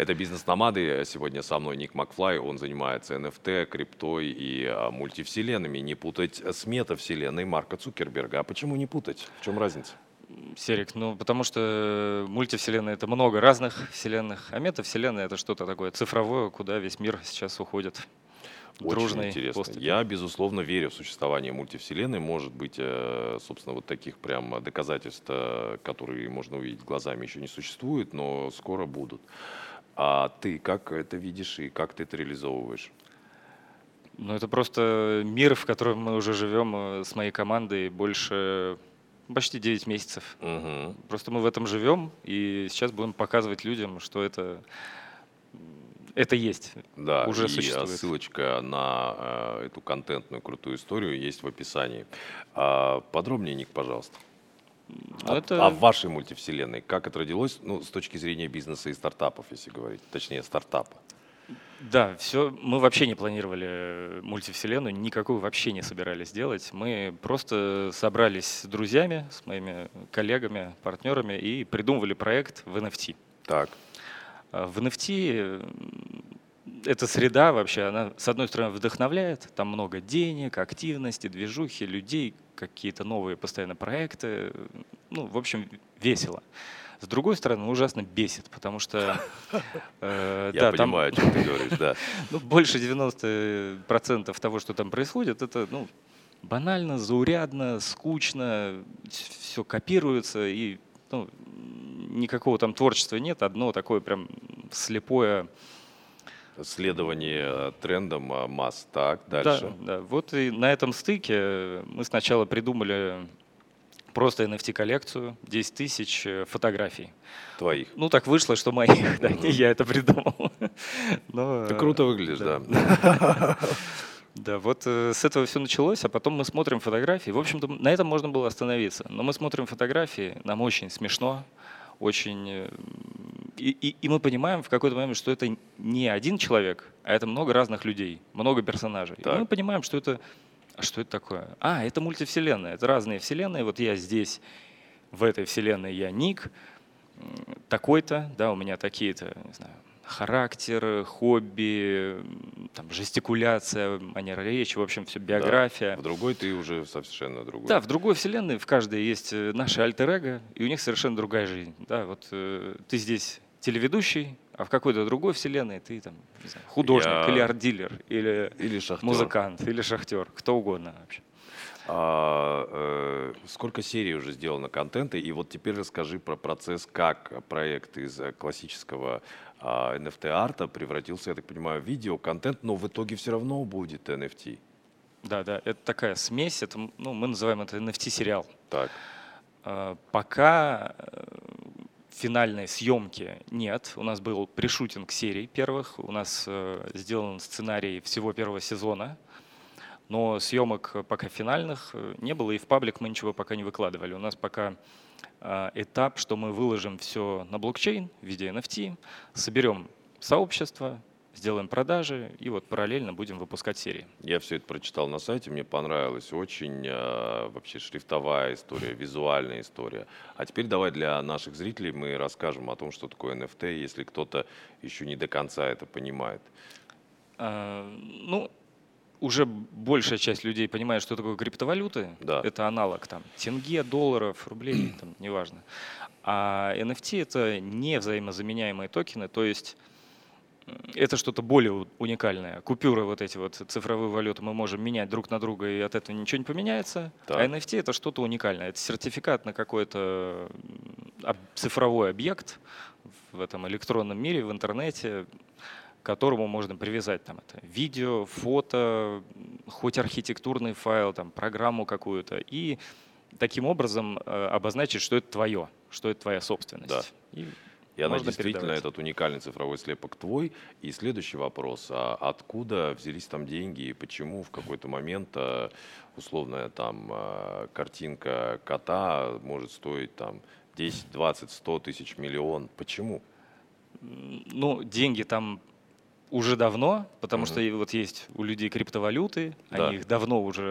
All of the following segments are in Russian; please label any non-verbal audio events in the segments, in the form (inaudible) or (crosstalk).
Это бизнес-номады. Сегодня со мной Ник Макфлай. Он занимается NFT, криптой и а, мультивселенными. Не путать с метавселенной Марка Цукерберга. А почему не путать? В чем разница? Серик, ну потому что мультивселенная это много разных вселенных, а метавселенная это что-то такое цифровое, куда весь мир сейчас уходит. Очень интересно. поступью. Я, безусловно, верю в существование мультивселенной. Может быть, э, собственно, вот таких прям доказательств, э, которые можно увидеть глазами, еще не существует, но скоро будут. А ты как это видишь и как ты это реализовываешь? Ну это просто мир, в котором мы уже живем э, с моей командой больше почти 9 месяцев. Мгм. Просто мы в этом живем, и сейчас будем показывать людям, что это, это есть. Да, Уже и существует. ссылочка на э, эту контентную крутую историю есть в описании. А, подробнее, Ник, пожалуйста. О, это- о вашей мультивселенной. Как это родилось, ну, с точки зрения бизнеса и стартапов, если говорить. Точнее, стартапа. Да, все. Мы вообще не планировали э, мультивселенную, никакую вообще не собирались делать. Мы просто собрались с друзьями, с моими коллегами, партнерами и придумывали проект в NFT. Так. А В NFT э, эта среда вообще, она, с одной стороны, вдохновляет, там много денег, активности, движухи, людей, какие-то новые постоянно проекты. Ну, в общем, весело. С другой стороны, ужасно бесит, потому что (laughs) э, Я да, там понимаю, о чем ты говоришь, да. (laughs) ну, больше 90% того, что там происходит, это ну, банально, заурядно, скучно, все копируется, и ну, никакого там творчества нет, одно такое прям слепое. Следование трендам э, масс. Так, дальше. Да, да. Вот и на этом стыке мы сначала придумали просто NFT-коллекцию, 10 тысяч э, фотографий. Твоих. Ну, так вышло, что моих, (laughs) да, не я это придумал. (laughs) Но, Ты э, круто выглядишь, да. да. (laughs) Да, вот э, с этого все началось, а потом мы смотрим фотографии. В общем-то, на этом можно было остановиться. Но мы смотрим фотографии, нам очень смешно, очень... э, И, и- и мы понимаем в какой-то момент, что это не один человек, а это много разных людей, много персонажей. И Так. мы понимаем, что это... А что это такое? А, это мультивселенная, это разные вселенные. Вот я здесь, в этой вселенной я Ник, такой-то, да, у меня такие-то, не знаю, характер, хобби, там, жестикуляция, манера речи, в общем, все, биография. В другой ты уже совершенно другой. Да, в другой вселенной в каждой есть э, наши альтер и у них совершенно другая жизнь. Да, вот э, ты здесь телеведущий, а в какой-то другой вселенной ты там знаю, художник Я- или арт-дилер или Или шахтер. музыкант или шахтер, кто угодно вообще. А, э, сколько серий уже сделано контента? И вот теперь расскажи про процесс, как проект из э, классического а, NFT-арта превратился, я так понимаю, в видео-контент, но в итоге все равно будет NFT. Да, да, это такая смесь, это, ну, мы называем это NFT-сериал. Так, Э, Пока э, финальной съемки нет. У нас был пришутинг серий первых. У нас э, сделан сценарий всего первого сезона. Но съемок пока финальных э, не было, и в паблик мы ничего пока не выкладывали. У нас пока э, этап, что мы выложим все на блокчейн в виде NFT, соберем сообщество, сделаем продажи, и вот параллельно будем выпускать серии. я все это прочитал на сайте, мне понравилось очень э, вообще шрифтовая история, визуальная история. А теперь давай для наших зрителей мы расскажем о том, что такое NFT, если кто-то еще не до конца это понимает. А, Ну, уже большая часть людей понимает, что такое криптовалюты. Да. Это аналог там тенге, долларов, рублей, там, неважно. А NFT это не взаимозаменяемые токены, то есть это что-то более уникальное. Купюры вот эти вот цифровые валюты мы можем менять друг на друга, и от этого ничего не поменяется. Так. А NFT это что-то уникальное. Это сертификат на какой-то цифровой объект в этом электронном мире, в интернете, к которому можно привязать там это видео, фото, хоть архитектурный файл, там программу какую-то и таким образом э, обозначить, что это твое, что это твоя собственность. Да. И И она можно действительно, передавать. этот уникальный цифровой слепок твой. И следующий вопрос. А откуда взялись там деньги и почему в какой-то момент а, условная там а, картинка кота может стоить там 10, 20, 100 тысяч, миллион? Почему? Ну, деньги там уже давно, потому Мгм. что вот есть у людей криптовалюты, Да. они их давно уже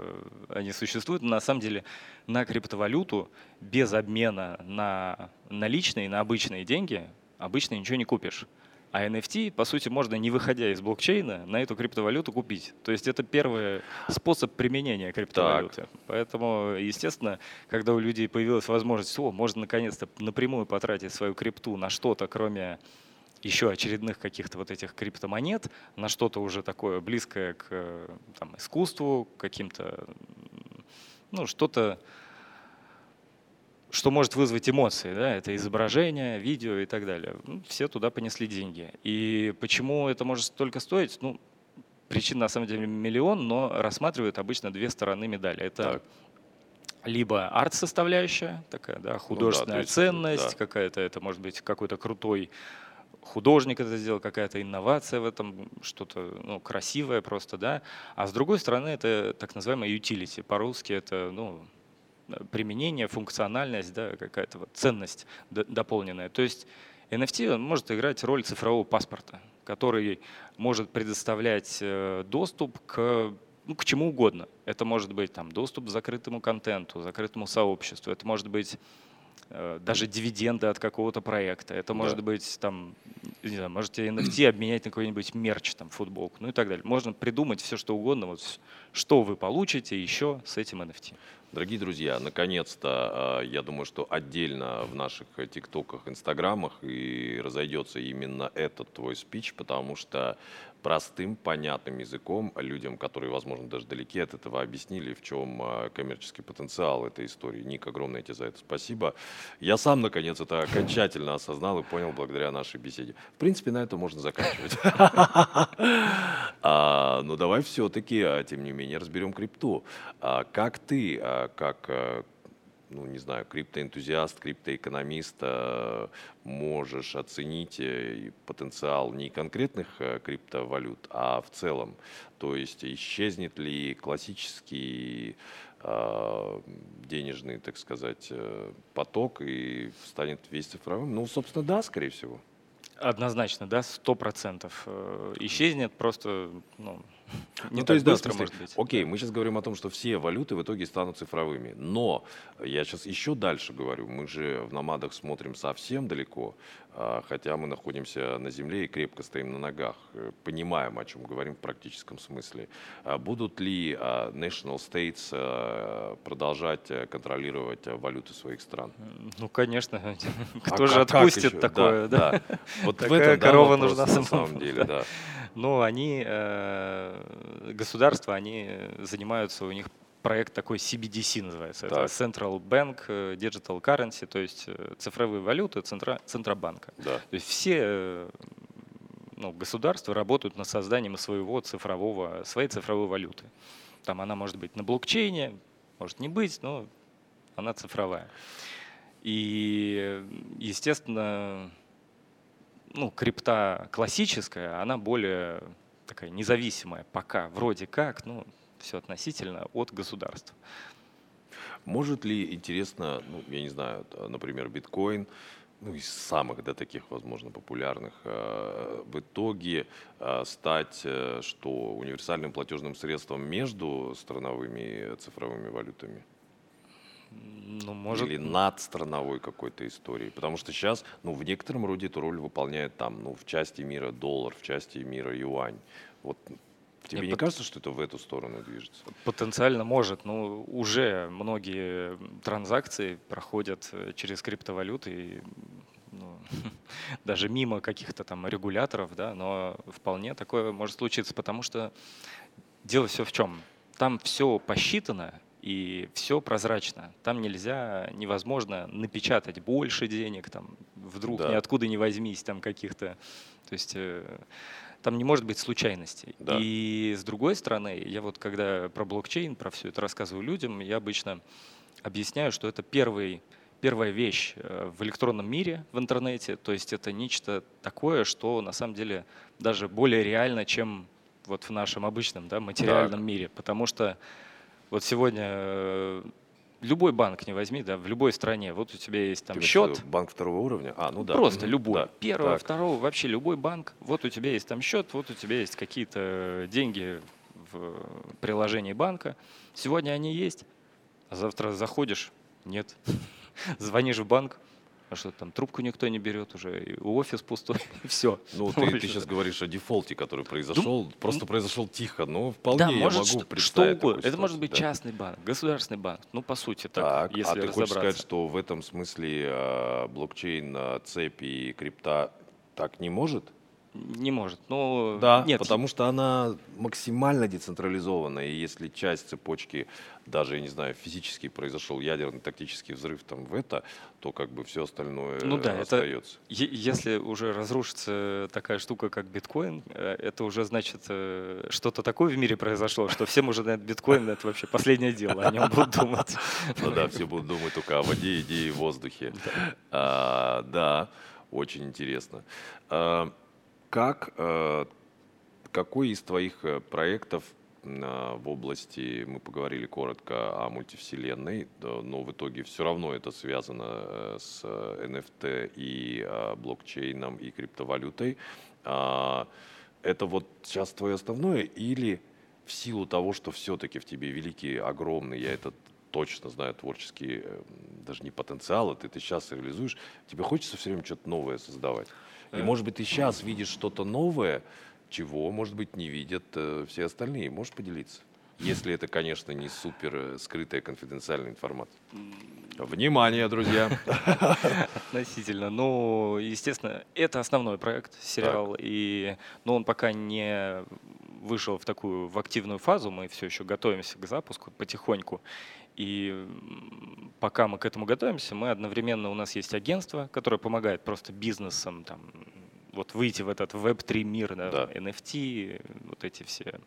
э, они существуют. Но на самом деле на криптовалюту без обмена на наличные, на обычные деньги обычно ничего не купишь. А NFT, по сути, можно, не выходя из блокчейна, на эту криптовалюту купить. То есть это первый способ применения криптовалюты. Так. Поэтому, естественно, когда у людей появилась возможность, о, можно наконец-то напрямую потратить свою крипту на что-то, кроме еще очередных каких-то вот этих криптомонет, на что-то уже такое близкое к там, искусству, каким-то, ну, что-то что может вызвать эмоции, да, это изображение, видео и так далее. Ну, все туда понесли деньги. И почему это может столько стоить? Ну, причин на самом деле миллион, но рассматривают обычно две стороны медали. Это так. либо арт-составляющая, такая, да, художественная ну, да, есть, ценность, да. какая-то, это может быть какой-то крутой художник это сделал, какая-то инновация в этом, что-то ну, красивое просто, да. А с другой стороны, это так называемая utility. По-русски это, ну, применение, функциональность, да, какая-то вот ценность дополненная. То есть NFT он может играть роль цифрового паспорта, который может предоставлять э, доступ к ну, к чему угодно. Это может быть там, доступ к закрытому контенту, закрытому сообществу, это может быть даже дивиденды от какого-то проекта, это может быть там, не знаю, можете NFT обменять на какой-нибудь мерч, там, футболку, ну и так далее. Можно придумать все, что угодно, вот, что вы получите еще с этим NFT. Дорогие друзья, наконец-то, а, я думаю, что отдельно в наших тиктоках, инстаграмах и разойдется именно этот твой спич, потому что простым, понятным языком людям, которые, возможно, даже далеки от этого, объяснили, в чем а, коммерческий потенциал этой истории. Ник, огромное тебе за это спасибо. Я сам, наконец, это окончательно осознал и понял благодаря нашей беседе. В принципе, на этом можно заканчивать. (laughs) А, но давай все-таки, а, тем не менее, разберем крипту. Как ты, как ну, не знаю, криптоэнтузиаст, криптоэкономист, э, можешь оценить э, потенциал не конкретных э, криптовалют, а в целом. То есть исчезнет ли классический денежный, так сказать, поток и станет весь цифровым? Ну, собственно, да, скорее всего. Однозначно, да, сто процентов. Исчезнет просто, ну, не ну, то есть, быстро, да, может быть. Окей, мы сейчас говорим о том, что все валюты в итоге станут цифровыми. Но я сейчас еще дальше говорю. Мы же в намадах смотрим совсем далеко, а, хотя мы находимся на земле и крепко стоим на ногах. Э, понимаем, о чем говорим в практическом смысле. А будут ли а, national states продолжать э, контролировать валюты своих стран? Ну, конечно. (laughs) Кто а же отпустит такое? Да, да. Вот Такая корова нужна на самом деле, да. Но они, э, государства, они занимаются, у них проект такой CBDC называется. Так. Это Central Bank э, Digital Currency, то есть э, цифровые валюты центра, Центробанка. Да. То есть все ну, государства работают над созданием своего цифрового, своей цифровой валюты. Там она может быть на блокчейне, может не быть, но она цифровая. И, естественно, ну, крипта классическая, она более такая независимая пока, вроде как, ну, все относительно от государства. Может ли, интересно, ну, я не знаю, например, биткоин, ну, из самых, да, таких, возможно, популярных, э, в итоге э, стать, э, что универсальным платежным средством между страновыми цифровыми валютами? Ну, может... или над страновой какой-то историей. Потому что сейчас, ну, в некотором роде эту роль выполняет там, ну, в части мира доллар, в части мира юань. Вот Тебе Мне не кажется, что это в эту сторону движется? Потенциально может. Ну, уже многие транзакции проходят э, через криптовалюты, и, ну, (laughs) даже мимо каких-то там регуляторов, да, но вполне такое может случиться, потому что дело все в чем? Там все посчитано, и все прозрачно. Там нельзя, невозможно напечатать больше денег, там вдруг да. ниоткуда не возьмись, там каких-то, то есть э, там не может быть случайностей. Да. И с другой стороны, я вот когда про блокчейн, про все это рассказываю людям, я обычно объясняю, что это первый первая вещь э, в электронном мире, в интернете, то есть это нечто такое, что на самом деле даже более реально, чем вот в нашем обычном да, материальном так. мире, потому что вот сегодня э, любой банк не возьми, да, в любой стране, вот у тебя есть там Ты счет. Банк второго уровня? А, ну да. Просто любой. Да. Первого, так. второго, вообще любой банк. Вот у тебя есть там счет, вот у тебя есть какие-то деньги в приложении банка. Сегодня они есть, а завтра заходишь, нет. (laughs) Звонишь в банк, а что там трубку никто не берет уже, офис пустой, (laughs) все. Ну, ты, ты сейчас говоришь о дефолте, который произошел, просто произошел тихо, но вполне Да, я может, могу представить. что угодно. Это может быть да. частный банк, государственный банк. Ну, по сути, так, Так, если а ты хочешь сказать, что в этом смысле э, блокчейн, цепи и крипта так не может? Не может. Ну, Да, нет, потому что она максимально децентрализована, и если часть цепочки, даже, я не знаю, физически произошел ядерный тактический взрыв там в это, то как бы все остальное Ну да, это- остается. Е- Если уже разрушится такая штука, как биткоин, э, это уже значит, э, что-то такое в мире произошло, что всем уже на биткоин это вообще последнее дело, о нем будут думать. Ну да, все будут думать только о воде, идее и воздухе. А, Да, очень интересно. А, Как, э, какой из твоих э, проектов а, в области, мы поговорили коротко о мультивселенной, но в итоге все равно это связано э, с э, NFT и э, блокчейном и криптовалютой. А, Это вот сейчас твое основное или в силу того, что все-таки в тебе великий, огромный, я это точно знаю, творческий, э, даже не потенциал, это ты сейчас реализуешь, тебе хочется все время что-то новое создавать. И, может быть, ты сейчас видишь что-то новое, чего, может быть, не видят э, все остальные. Можешь поделиться? Если это, конечно, не супер э, скрытая конфиденциальная информация. Внимание, друзья! (laughs) Относительно. Ну, естественно, это основной проект, сериал, и, но он пока не вышел в такую в активную фазу, мы все еще готовимся к запуску потихоньку. И пока мы к этому готовимся, мы одновременно, у нас есть агентство, которое помогает просто бизнесам там, вот выйти в этот Web3 мир, да, Да. NFT, вот эти все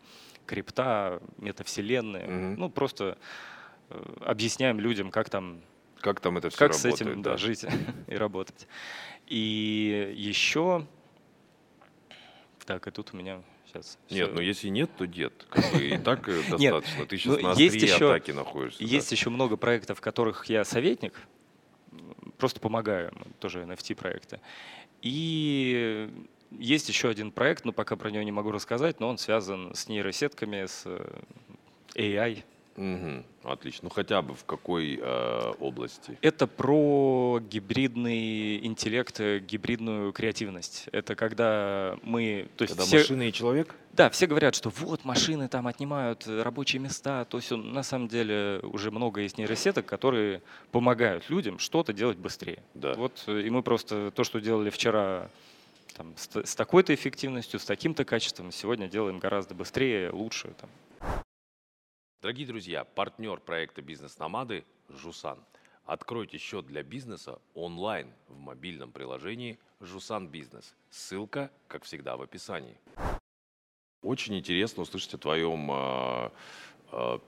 крипта, метавселенные. Мгм. Ну, просто э, объясняем людям, как там Как там это все как работает? с этим да, жить (laughs) и работать. И еще... Так, и тут у меня сейчас... Нет, ну если нет, то нет. Как бы и так э, (laughs) достаточно. Ты сейчас ну, на острие атаки находишься. Есть еще много проектов, в которых я советник, просто помогаю, м, тоже NFT-проекты. И есть еще один проект, но пока про него не могу рассказать, но он связан с нейросетками, с э, AI. Мгм. Отлично. Ну хотя бы в какой э, области? Это про гибридный интеллект, э, гибридную креативность. Это когда мы... То есть Когда все, машина и человек? Да, все говорят, что вот машины там отнимают э, рабочие места, то есть на самом деле уже много есть нейросеток, которые помогают людям что-то делать быстрее. Да. Вот э, и мы просто то, что делали вчера там, с, с такой-то эффективностью, с таким-то качеством, сегодня делаем гораздо быстрее, лучше. Там. Дорогие друзья, партнер проекта «Бизнес-номады» Жусан. Откройте счет для бизнеса онлайн в мобильном приложении «Жусан Бизнес». Ссылка, как всегда, в описании. Очень интересно услышать о твоем... э, э,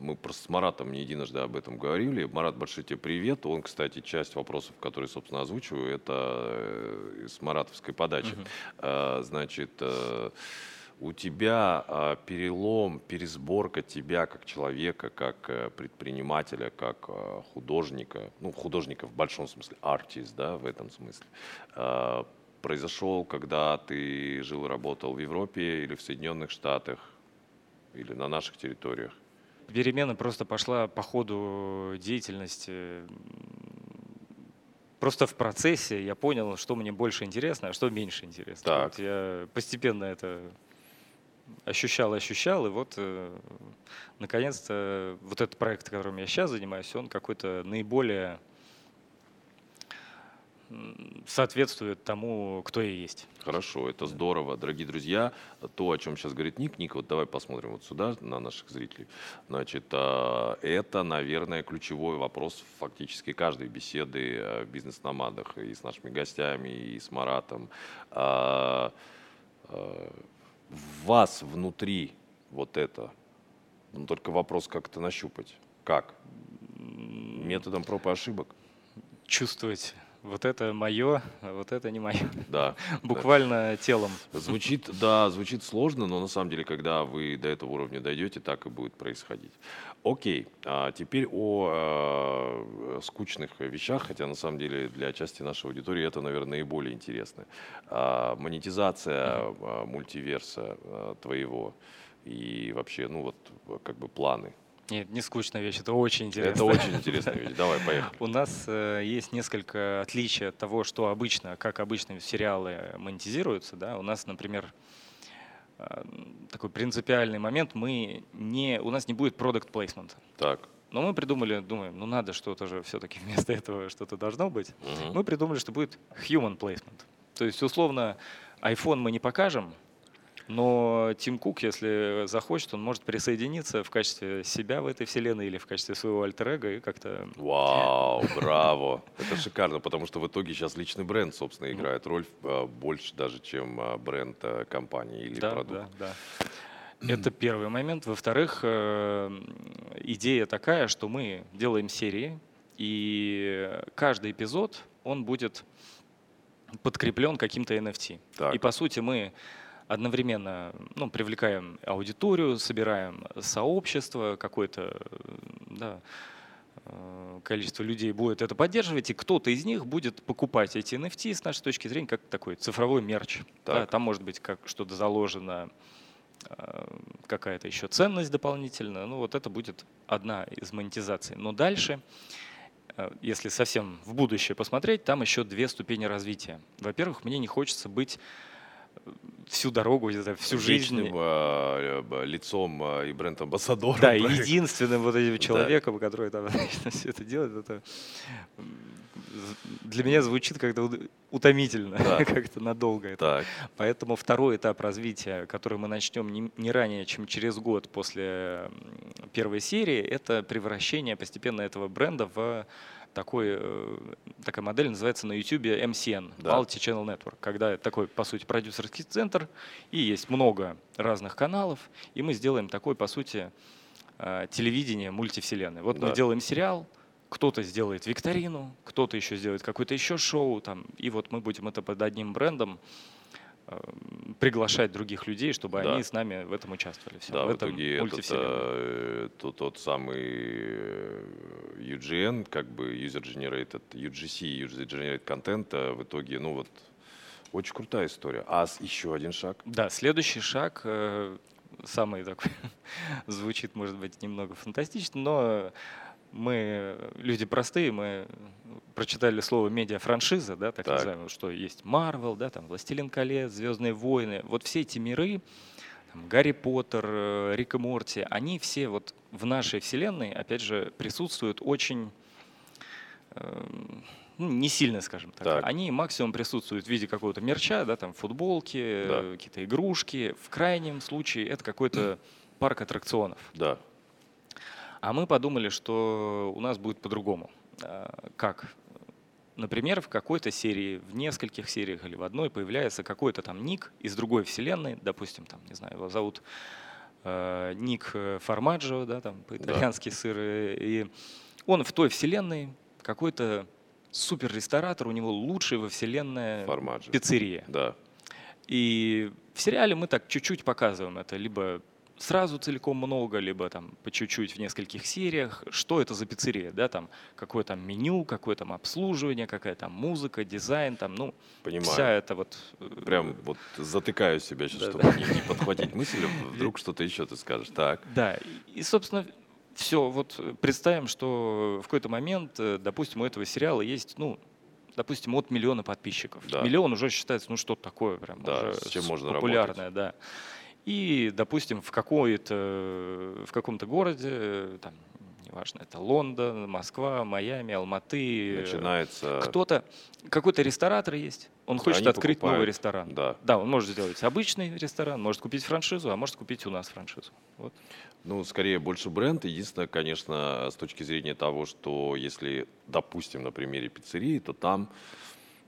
мы просто с Маратом не единожды об этом говорили. Марат, большой тебе привет. Он, кстати, часть вопросов, которые, собственно, озвучиваю, это э, с маратовской подачи. Э, Значит, э, у тебя э, перелом, пересборка тебя как человека, как э, предпринимателя, как э, художника, ну, художника в большом смысле, артист, да, в этом смысле, э, произошел, когда ты жил и работал в Европе или в Соединенных Штатах, или на наших территориях? Перемена просто пошла по ходу деятельности. Просто в процессе я понял, что мне больше интересно, а что меньше интересно. Так. Вот я постепенно это ощущал, ощущал, и вот э, наконец-то вот этот проект, которым я сейчас занимаюсь, он какой-то наиболее соответствует тому, кто я есть. Хорошо, это здорово. Дорогие друзья, то, о чем сейчас говорит Ник, Ник, вот давай посмотрим вот сюда, на наших зрителей. Значит, а, это, наверное, ключевой вопрос фактически каждой беседы э, в бизнес-номадах и с нашими гостями, и с Маратом. В вас внутри вот это, ну, только вопрос, как это нащупать. Как? Методом проб и ошибок? Чувствовать, вот это мое, а вот это не мое. Да. (laughs) Буквально телом. Звучит, да, звучит сложно, но на самом деле, когда вы до этого уровня дойдете, так и будет происходить. Окей, а теперь о э, скучных вещах, хотя на самом деле для части нашей аудитории это, наверное, наиболее интересно. А, монетизация а, мультиверса а, твоего и вообще, ну вот, как бы планы. Нет, не скучная вещь, это очень интересно. Это очень (laughs) интересная вещь. Давай, поехали. У нас э, есть несколько отличий от того, что обычно, как обычно сериалы монетизируются. Да? У нас, например, э, такой принципиальный момент, мы не, у нас не будет продукт плейсмента. Так. Но мы придумали, думаем, ну надо что-то же все-таки вместо (laughs) этого что-то должно быть. Мгм. Мы придумали, что будет human placement. То есть, условно, iPhone мы не покажем, но Тим Кук, если захочет, он может присоединиться в качестве себя в этой вселенной или в качестве своего альтер и как-то... (laughs) Вау, (laughs) браво. Это шикарно, потому что в итоге сейчас личный бренд, собственно, играет роль э, больше даже, чем э, бренд э, компании или да, продукта. да, да. Это первый момент. Во-вторых, э, идея такая, что мы делаем серии, и каждый эпизод, он будет подкреплен каким-то NFT. Так. И по сути мы одновременно ну, привлекаем аудиторию, собираем сообщество, какое-то да, э, количество людей будет это поддерживать, и кто-то из них будет покупать эти NFT с нашей точки зрения как такой цифровой мерч. Да, Так. там может быть как что-то заложено, э, какая-то еще ценность дополнительная. Ну вот это будет одна из монетизаций. Но дальше, э, если совсем в будущее посмотреть, там еще две ступени развития. Во-первых, мне не хочется быть всю дорогу, не знаю, всю жизнь Вечным, э, э, лицом э, и бренд-амбассадором. да, единственным вот этим Да. человеком, который там (laughs) все это делает, это для меня звучит как-то утомительно, Да. (laughs) как-то надолго это. Так, Поэтому второй этап развития, который мы начнем не, не ранее, чем через год после первой серии, это превращение постепенно этого бренда в такой, э, такая модель называется на YouTube MCN, Да. Multi-Channel Network, когда такой, по сути, продюсерский центр, и есть много разных каналов, и мы сделаем такой, по сути, э, телевидение мультивселенной. Вот Да. мы делаем сериал, кто-то сделает викторину, кто-то еще сделает какое-то еще шоу, там, и вот мы будем это под одним брендом приглашать других людей, чтобы Да. они с нами в этом участвовали. Всё, да, в в этом итоге этот, э, тот, тот самый э, UGN, как бы User Generated, UGC, User Generated Content, в итоге, ну вот, очень крутая история. А еще один шаг. Да, следующий шаг, э, самый такой, (laughs) звучит, может быть, немного фантастично, но мы э, люди простые, мы прочитали слово медиа-франшиза, да, так, Так. называемое, что есть Марвел, да, там «Властелин колец», «Звездные войны». Вот все эти миры, там, Гарри Поттер, э, Рик и Морти, они все вот в нашей вселенной, опять же, присутствуют очень эм, ну, не сильно, скажем так. Так. Они максимум присутствуют в виде какого-то мерча, да, там футболки, Да. э, какие-то игрушки. В крайнем случае это какой-то парк аттракционов. Да, А мы подумали, что у нас будет по-другому. А, Как? Например, в какой-то серии, в нескольких сериях или в одной появляется какой-то там ник из другой вселенной, допустим, там, не знаю, его зовут э, Ник э, Формаджо, да, там по-итальянски сыр, э, и он в той вселенной какой-то супер ресторатор, у него лучшая во вселенной Формаджо. пиццерия. Да, И в сериале мы так чуть-чуть показываем это, либо сразу целиком много, либо там по чуть-чуть в нескольких сериях. Что это за пиццерия, да, там какое там меню, какое там обслуживание, какая там музыка, дизайн, там, ну, понимаю. вся эта вот... э, Прям вот затыкаю себя сейчас, Да, чтобы не, не подхватить мысль, (laughs) вдруг что-то еще ты скажешь. Так, Да, и, собственно, все, вот э, представим, что в какой-то момент, э, допустим, у этого сериала есть, ну, допустим, от миллиона подписчиков. Да. Миллион уже считается, ну, что такое прям Да, уже с чем можно популярное, да. И, допустим, в какой-то, в каком-то городе, э, там, неважно, это Лондон, Москва, Майами, Алматы, э, начинается... кто-то, какой-то ресторатор есть, он хочет Они открыть новый покупают, ресторан. Да. Да, он может сделать обычный ресторан, может купить франшизу, а может купить у нас франшизу. Вот. Ну, скорее, больше бренд. Единственное, конечно, с точки зрения того, что если, допустим, на примере пиццерии, то там...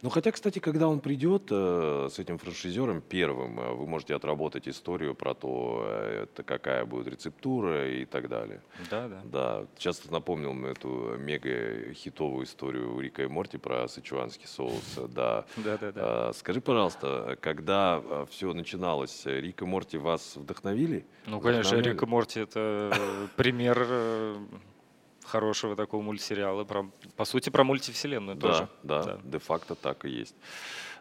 Ну, хотя, кстати, когда он придет э, с этим франшизером первым, э, вы можете отработать историю про то, э, это какая будет рецептура и так далее. Да, да. Да, часто напомнил мне эту мега хитовую историю Рика и Морти про сычуанский соус. Да. Да, да, да. А, Скажи, пожалуйста, когда все начиналось, э, Рик и Морти вас вдохновили? Ну, конечно? Рик и Морти это э, (laughs) пример э, хорошего такого мультсериала. Про, по сути, про мультивселенную Да, тоже. да, Да. де-факто так и есть.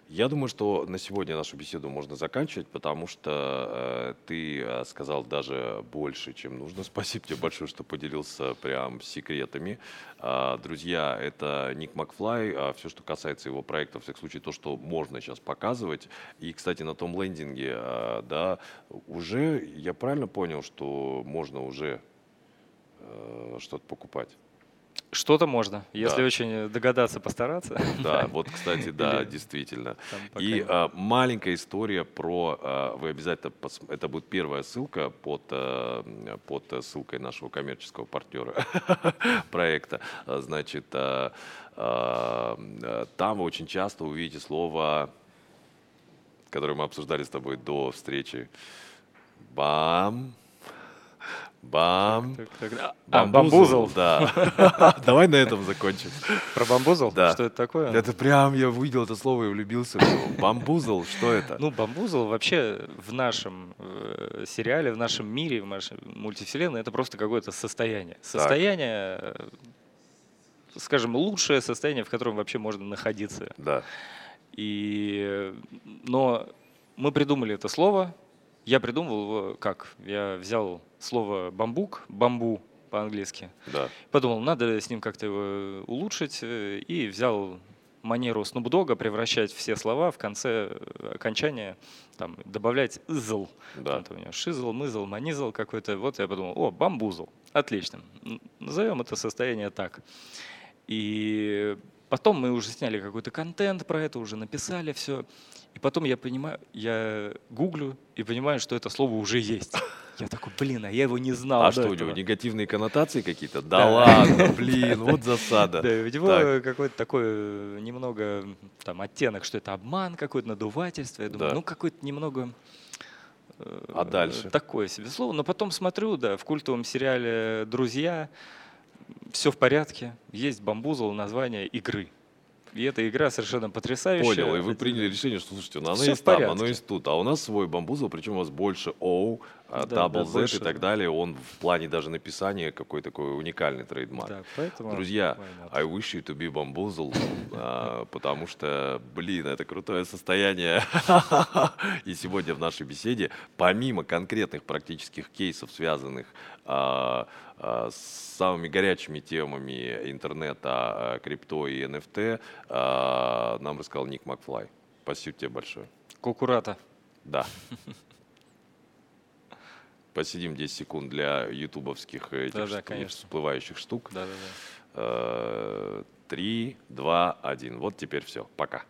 Я думаю, что на сегодня нашу беседу можно заканчивать, потому что э, ты э, сказал даже больше, чем нужно. (laughs) Спасибо тебе большое, что поделился прям секретами. Э, друзья, это Ник Макфлай. А все, что касается его проекта, в всяком случае, то, что можно сейчас показывать. И, кстати, на том лендинге, э, да, уже, я правильно понял, что можно уже что-то покупать? Что-то можно, если да. очень догадаться, постараться. Да, вот, кстати, да, Или действительно. И а, маленькая история про, а, вы обязательно, пос, это будет первая ссылка под, а, под ссылкой нашего коммерческого партнера (laughs) проекта. Значит, а, а, там вы очень часто увидите слово, которое мы обсуждали с тобой до встречи, бам, Бам. Так, так, так. А, бамбузл. Да. (laughs) Давай на этом закончим. Про бамбузл? Да. Что это такое? Это прям, я увидел это слово и влюбился в него. Бамбузл, что это? Ну, бамбузл вообще в нашем э, сериале, в нашем мире, в нашей мультивселенной, это просто какое-то состояние. Состояние, так. скажем, лучшее состояние, в котором вообще можно находиться. Да. И, но мы придумали это слово, я придумал его как? Я взял слово бамбук, бамбу по-английски. Да. Подумал, надо с ним как-то его улучшить. Э, и взял манеру Dogg превращать все слова в конце э, окончания, там, добавлять «зл». Да. Вот у него шизл, мызл, манизл какой-то. Вот я подумал, о, бамбузл. Отлично. Назовем это состояние так. И потом мы уже сняли какой-то контент про это, уже написали все. И потом я понимаю, я гуглю и понимаю, что это слово уже есть. Я такой, блин, а я его не знал. А что этого. у него, негативные коннотации какие-то? Да, да ладно, блин, вот засада. Да, у него какой-то такой э, немного там оттенок, что это обман какой-то, надувательство. Я думаю, ну какой-то немного... Э, а дальше? Такое себе слово. Но потом смотрю, да, в культовом сериале «Друзья» все в порядке. Есть бамбузл, название игры. И эта игра совершенно потрясающая. Понял, и вы приняли решение, что, слушайте, ну, оно есть там, оно есть тут. А у нас свой бамбузл, причем у вас больше O, а, да, Double да, Z больше, и так далее. Он в плане даже написания какой такой уникальный трейдмарк. Да, поэтому Друзья, I wish you to be bamboozle, (laughs) а, потому что, блин, это крутое состояние. (laughs) и сегодня в нашей беседе, помимо конкретных практических кейсов, связанных а, с самыми горячими темами интернета, а, крипто и NFT, а, нам рассказал Ник Макфлай. Спасибо тебе большое. Кукурата. Да. (laughs) Посидим 10 секунд для ютубовских этих да, да, всплывающих штук. Да, да, да. Три, два, один. Вот теперь все. Пока.